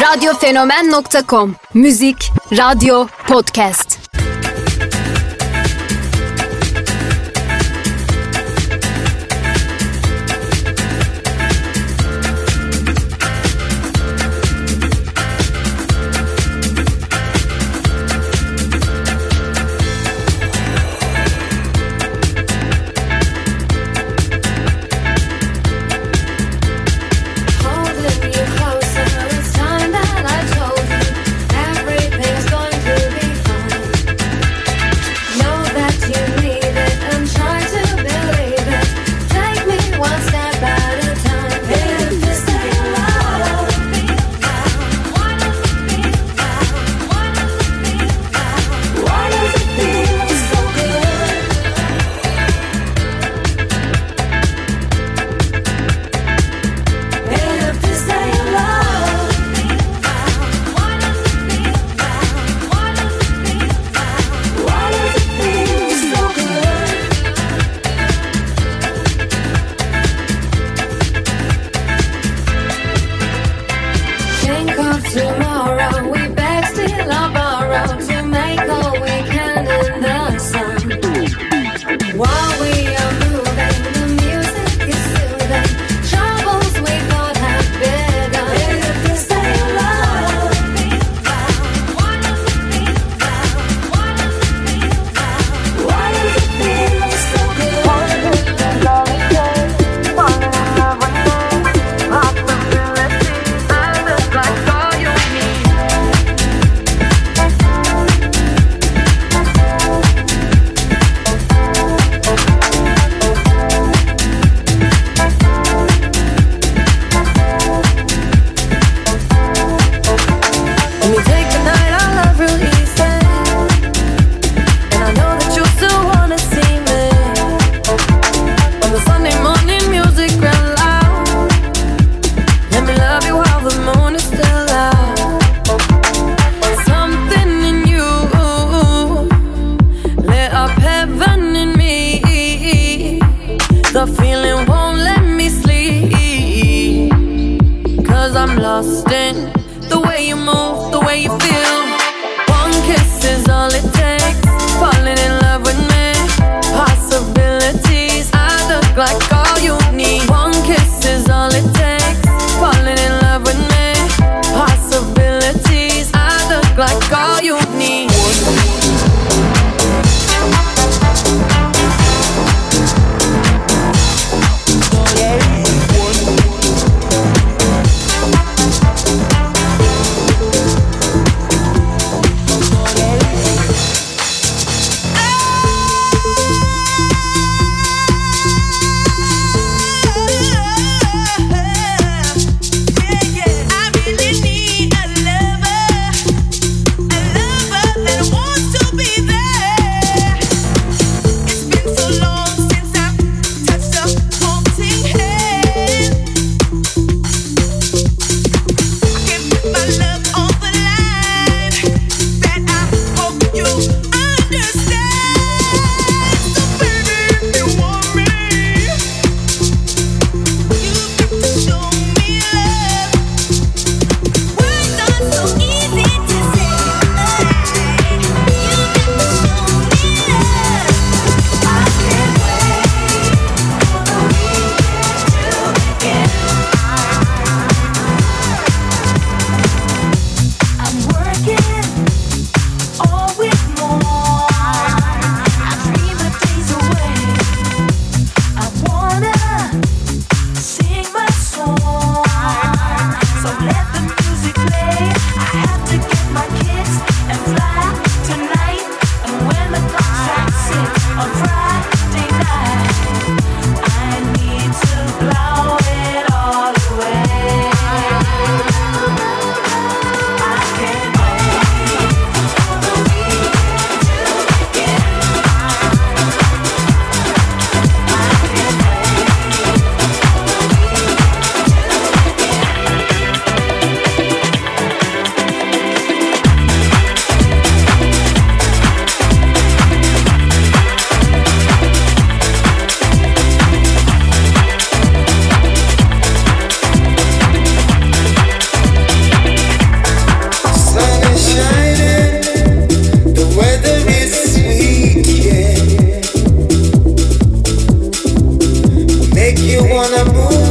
Radyofenomen.com Müzik, radyo, podcast. the way you move, the way you feel. wanna move.